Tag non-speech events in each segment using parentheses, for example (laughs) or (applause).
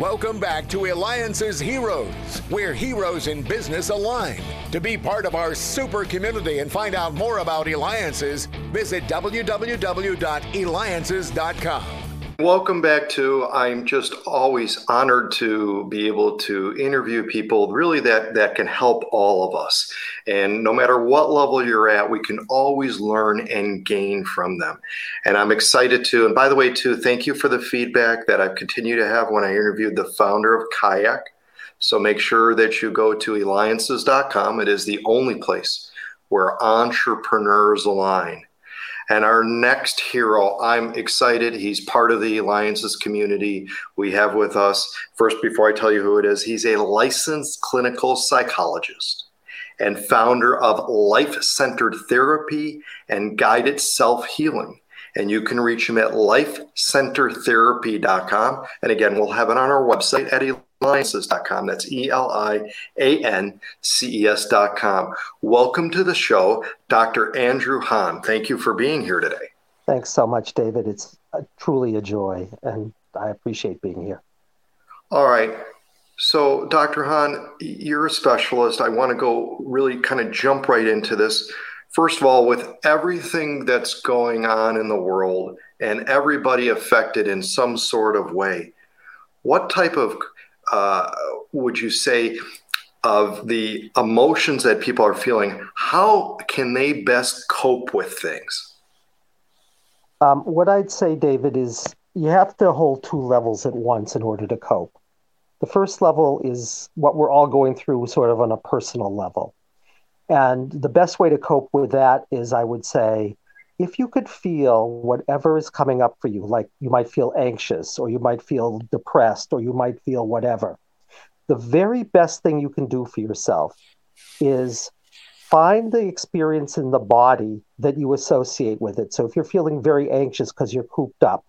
Welcome back to Eliances Heroes, where heroes in business align. To be part of our super community and find out more about Eliances, visit www.eliances.com. Welcome back to I'm just always honored to be able to interview people really that that can help all of us. And no matter what level you're at, we can always learn and gain from them. And I'm excited to and by the way too, thank you for the feedback that I've continued to have when I interviewed the founder of Kayak. So make sure that you go to eliances.com. It is the only place where entrepreneurs align. And our next hero, I'm excited. He's part of the Eliances community. We have with us, first, before I tell you who it is, he's a licensed clinical psychologist and founder of Life Centered Therapy and Guided Self Healing. And you can reach him at lifecentertherapy.com. And again, we'll have it on our website at Eliances.com. That's E L I A N C E S.com. Welcome to the show, Dr. Andrew Hahn. Thank you for being here today. Thanks so much, David. It's a, truly a joy, and I appreciate being here. All right. So, Dr. Hahn, you're a specialist. I want to go really kind of jump right into this. First of all, with everything that's going on in the world and everybody affected in some sort of way, what type of uh, would you say, of the emotions that people are feeling, how can they best cope with things? Um, what I'd say, David, is you have to hold two levels at once in order to cope. The first level is what we're all going through, sort of on a personal level. And the best way to cope with that is, I would say, if you could feel whatever is coming up for you, like you might feel anxious or you might feel depressed or you might feel whatever, the very best thing you can do for yourself is find the experience in the body that you associate with it. So if you're feeling very anxious because you're cooped up,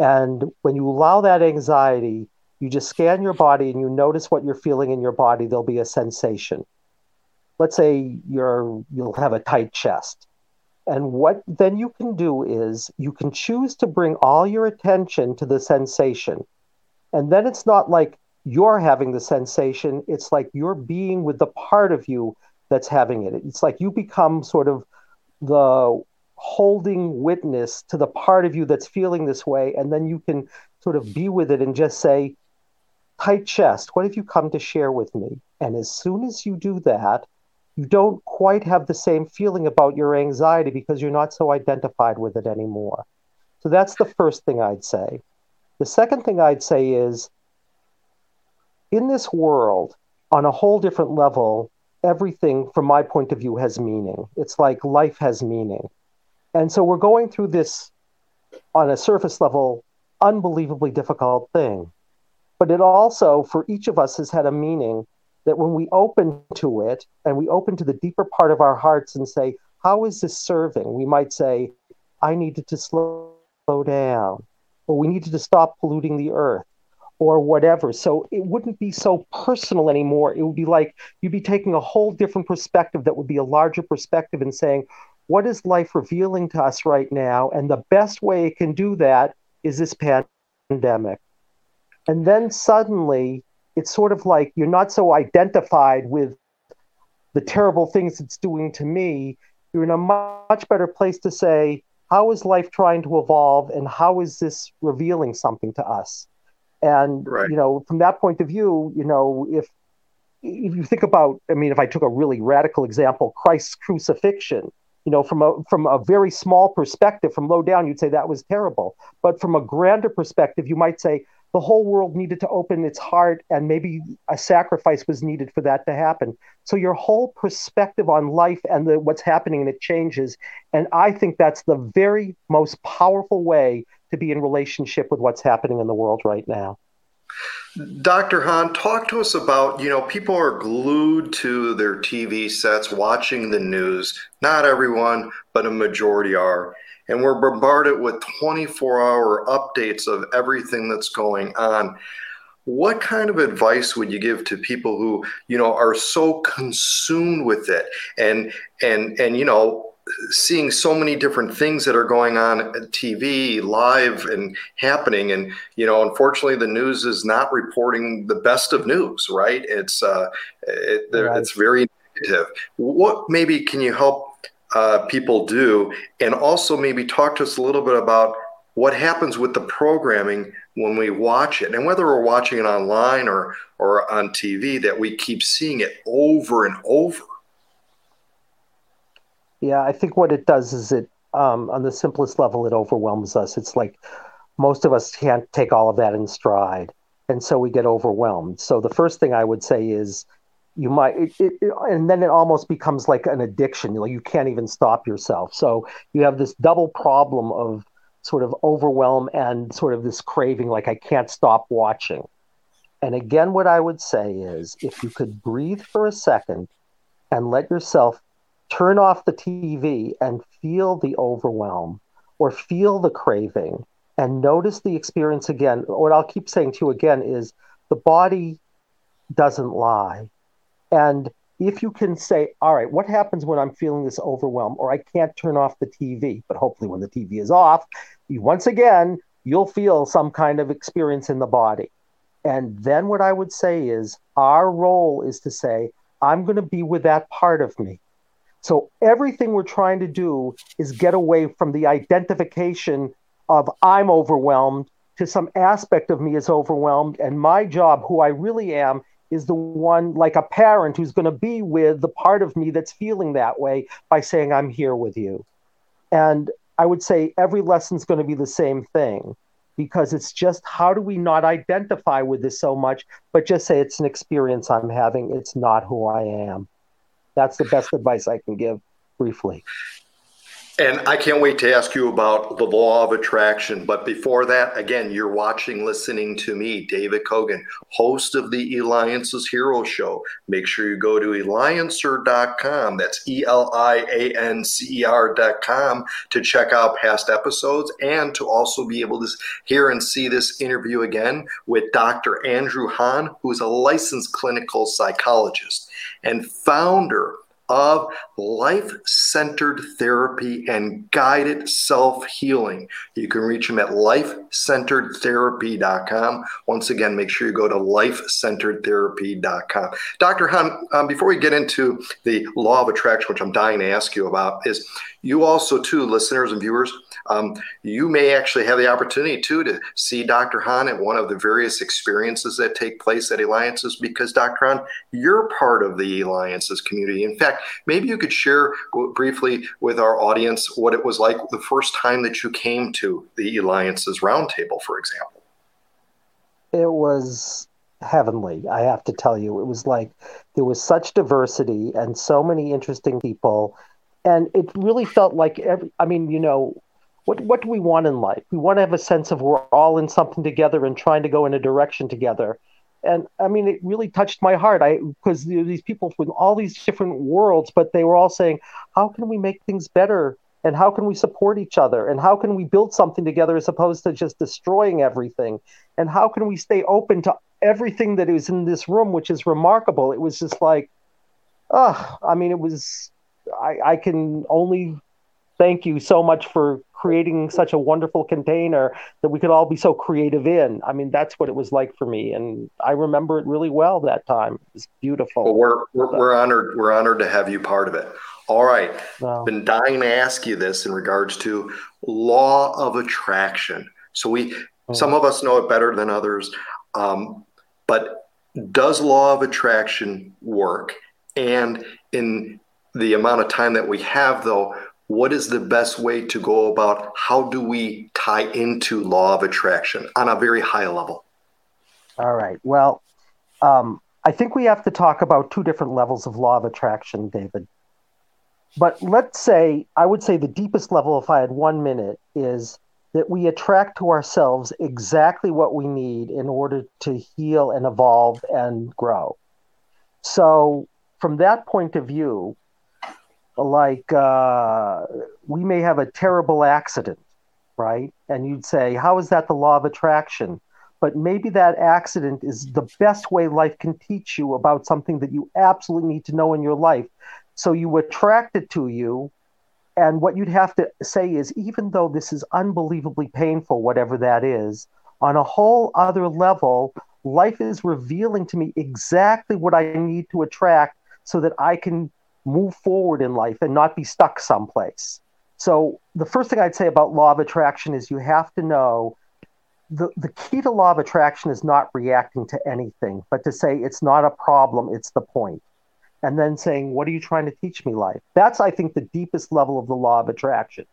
and when you allow that anxiety, you just scan your body and you notice what you're feeling in your body, there'll be a sensation. Let's say you're you'll have a tight chest and what then you can do is you can choose to bring all your attention to the sensation. And then it's not like you're having the sensation, it's like you're being with the part of you that's having it. It's like you become sort of the holding witness to the part of you that's feeling this way. And then you can sort of be with it and just say, tight chest, what have you come to share with me? And as soon as you do that, don't quite have the same feeling about your anxiety because you're not so identified with it anymore. So that's the first thing I'd say. The second thing I'd say is in this world, on a whole different level, everything from my point of view has meaning. It's like life has meaning. And so we're going through this on a surface level, unbelievably difficult thing. But it also, for each of us, has had a meaning that when we open to it and we open to the deeper part of our hearts and say, How is this serving? We might say, I needed to slow, slow down, or we needed to stop polluting the earth, or whatever. So it wouldn't be so personal anymore. It would be like you'd be taking a whole different perspective that would be a larger perspective and saying, What is life revealing to us right now? And the best way it can do that is this pandemic. And then suddenly, it's sort of like you're not so identified with the terrible things it's doing to me. You're in a much better place to say, how is life trying to evolve and how is this revealing something to us? And right. you know, from that point of view, you know, if if you think about, I mean, if I took a really radical example, Christ's crucifixion, you know, from a from a very small perspective, from low down, you'd say that was terrible. But from a grander perspective, you might say, the whole world needed to open its heart and maybe a sacrifice was needed for that to happen. So your whole perspective on life and the, what's happening and it changes. And i think that's the very most powerful way to be in relationship with what's happening in the world right now Dr. Hahn, talk to us about, you know, people are glued to their TV sets watching the news. Not everyone, but a majority are and we're bombarded with 24 hour updates of everything that's going on what kind of advice would you give to people who you know are so consumed with it and and and you know seeing so many different things that are going on at TV, live, and happening. And you know, unfortunately, the news is not reporting the best of news. Right? It's uh, it, right. it's very negative. What maybe can you help uh, people do, and also maybe talk to us a little bit about what happens with the programming when we watch it, and whether we're watching it online or or on TV, that we keep seeing it over and over. Yeah, I think what it does is it, um, on the simplest level, it overwhelms us. It's like most of us can't take all of that in stride, and so we get overwhelmed. So the first thing I would say is you might it, it, and then it almost becomes like an addiction you know you can't even stop yourself so you have this double problem of sort of overwhelm and sort of this craving like i can't stop watching and again what i would say is if you could breathe for a second and let yourself turn off the tv and feel the overwhelm or feel the craving and notice the experience again what i'll keep saying to you again is the body doesn't lie and if you can say, all right, what happens when I'm feeling this overwhelm or I can't turn off the TV, but hopefully when the TV is off, you, once again, you'll feel some kind of experience in the body. And then what I would say is our role is to say, I'm going to be with that part of me. So everything we're trying to do is get away from the identification of I'm overwhelmed to some aspect of me is overwhelmed. And my job, who I really am, is the one like a parent who's going to be with the part of me that's feeling that way by saying i'm here with you. And i would say every lesson's going to be the same thing because it's just how do we not identify with this so much but just say it's an experience i'm having. It's not who i am that's the best advice i can give briefly and I can't wait to ask you about the law of attraction. But before that, again, you're watching, listening to me, David Cogan, host of the Eliances Hero Show. Make sure you go to eliancer.com. That's E L I A N C E R.com to check out past episodes and to also be able to hear and see this interview again with Dr. Andrew Hahn, who's a licensed clinical psychologist and founder of life centered therapy and guided self healing. You can reach him at lifecenteredtherapy.com. Once again, make sure you go to lifecenteredtherapy.com. Dr. Hahn, um, before we get into the law of attraction, which I'm dying to ask you about, is you also, too, listeners and viewers, um, you may actually have the opportunity too to see Dr. Hahn at one of the various experiences that take place at Eliances because Dr. Hahn, you're part of the Eliances community. In fact, maybe you could share briefly with our audience what it was like the first time that you came to the Eliances Roundtable, for example. It was heavenly, I have to tell you. It was like there was such diversity and so many interesting people. And it really felt like every, I mean, you know, what what do we want in life? We want to have a sense of we're all in something together and trying to go in a direction together. And I mean, it really touched my heart. I because these people from all these different worlds, but they were all saying, "How can we make things better? And how can we support each other? And how can we build something together as opposed to just destroying everything? And how can we stay open to everything that is in this room, which is remarkable?" It was just like, oh, I mean, it was. I, I can only thank you so much for creating such a wonderful container that we could all be so creative in. I mean, that's what it was like for me, and I remember it really well that time. It was beautiful. Well, we're we're, we're honored. We're honored to have you part of it. All right, wow. been dying to ask you this in regards to law of attraction. So we, oh. some of us know it better than others, um, but does law of attraction work? And in the amount of time that we have, though, what is the best way to go about how do we tie into law of attraction on a very high level? All right. Well um, i think we have to talk about two different levels of law of attraction david. But let's say i would say the deepest level if i had one minute is that we attract to ourselves exactly what we need in order to heal and evolve and grow. So from that point of view like uh, we may have a terrible accident, right? And you'd say, how is that the law of attraction? But maybe that accident is the best way life can teach you about something that you absolutely need to know in your life. So you attract it to you, And what you'd have to say is, even though this is unbelievably painful, whatever that is, on a whole other level, life is revealing to me exactly what I need to attract so that I can move forward in life and not be stuck someplace. So, the first thing I'd say about law of attraction is you have to know the, the key to law of attraction is not reacting to anything, but to say it's not a problem, it's the point. And then saying, What are you trying to teach me, life? That's, I think, the deepest level of the law of attraction.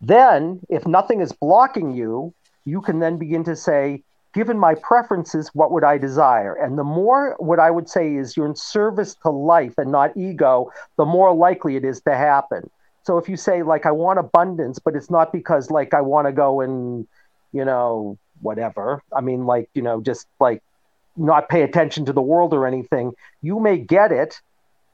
Then, if nothing is blocking you, you can then begin to say, given my preferences, what would I desire? And the more what I would say is you're in service to life and not ego, the more likely it is to happen. So if you say, like, I want abundance, but it's not because, like, I want to go and, you know, whatever. I mean, like, you know, just like not pay attention to the world or anything, you may get it.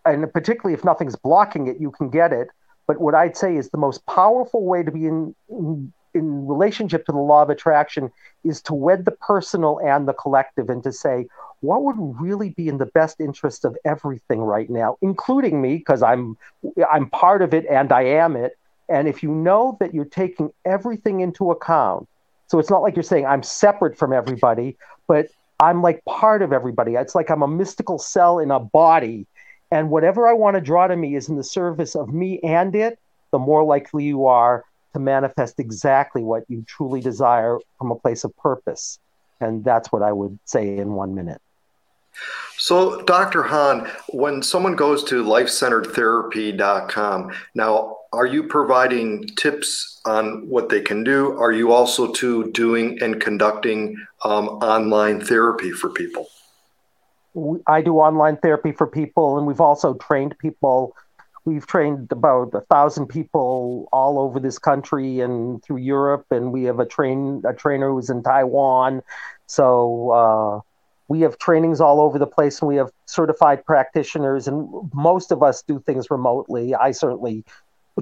And particularly if nothing's blocking it, you can get it. But what I'd say is the most powerful way to be in, in in relationship to the law of attraction is to wed the personal and the collective and to say what would really be in the best interest of everything right now including me because i'm i'm part of it and i am it. And if you know that you're taking everything into account so it's not like you're saying i'm separate from everybody but i'm like part of everybody. It's like i'm a mystical cell in a body. And whatever i want to draw to me is in the service of me and it the more likely you are to manifest exactly what you truly desire from a place of purpose. And that's what I would say in one minute. So, Dr. Hahn, when someone goes to lifecenteredtherapy.com, now are you providing tips on what they can do? Are you also too doing and conducting um, online therapy for people? I do online therapy for people, and we've also trained people we've trained about a thousand people all over this country and through Europe, and we have a train a trainer who's in Taiwan. So uh, we have trainings all over the place, and we have certified practitioners. And most of us do things remotely. I certainly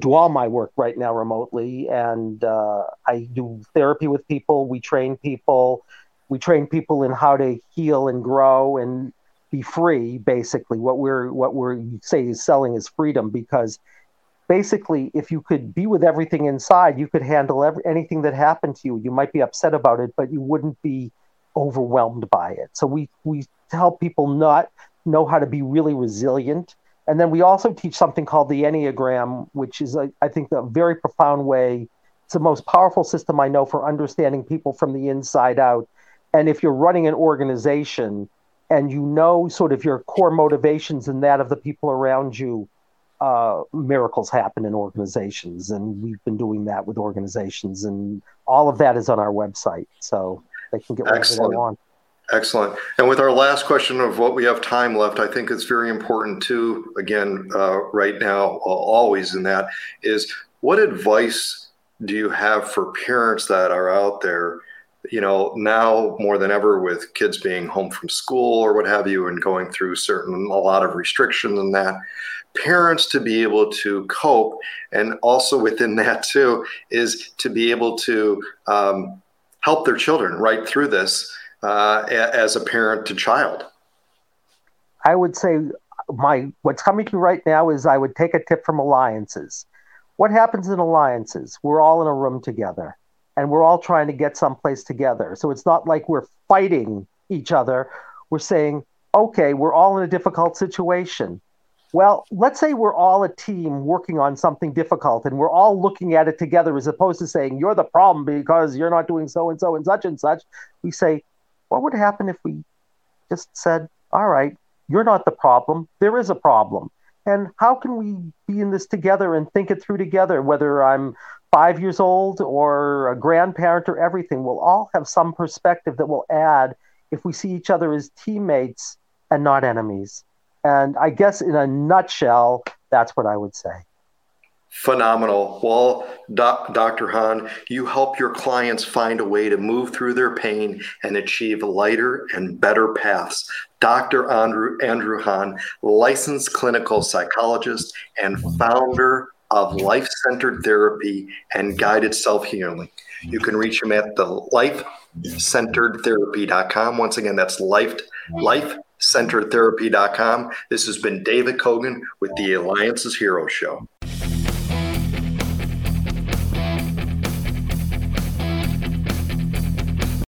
do all my work right now remotely, and uh, I do therapy with people. We train people. We train people in how to heal and grow and be free basically. What we're what we're say is selling is freedom because basically if you could be with everything inside you could handle every, anything that happened to you. You might be upset about it but you wouldn't be overwhelmed by it. So we we help people not know how to be really resilient. And then we also teach something called the enneagram which is a, I think a very profound way. It's the most powerful system i know for understanding people from the inside out. And if you're running an organization and you know sort of your core motivations and that of the people around you, uh, miracles happen in organizations. And we've been doing that with organizations, and all of that is on our website. So they can get whatever Excellent. they want. Excellent. And with our last question of what we have time left, I think it's very important too, again, uh, right now, always in that, is what advice do you have for parents that are out there you know, now more than ever with kids being home from school or what have you and going through certain, a lot of restrictions and that, parents to be able to cope. And also within (laughs) that, too, is to be able to um, help their children right through this uh, as a parent to child. I would say my what's coming to me right now is I would take a tip from Eliances. What happens in Eliances? We're all in a room together and we're all trying to get someplace together. So it's not like we're fighting each other. We're saying, okay, we're all in a difficult situation. Well, let's say we're all a team working on something difficult and we're all looking at it together as opposed to saying, you're the problem because you're not doing so and so and such and such. We say, what would happen if we just said, all right, you're not the problem. There is a problem. And how can we be in this together and think it through together? Whether I'm five years old or a grandparent or everything, we'll all have some perspective that will add if we see each other as teammates and not enemies. And I guess in a nutshell, that's what I would say. Phenomenal. Well, doc, Dr. Hahn, you help your clients find a way to move through their pain and achieve lighter and better paths. Dr. Andrew, Andrew Hahn, licensed clinical psychologist and founder of life centered therapy and guided self healing. You can reach him at the lifecenteredtherapy.com. Once again, that's life, lifecenteredtherapy.com. This has been David Cogan with the Eliances Hero Show.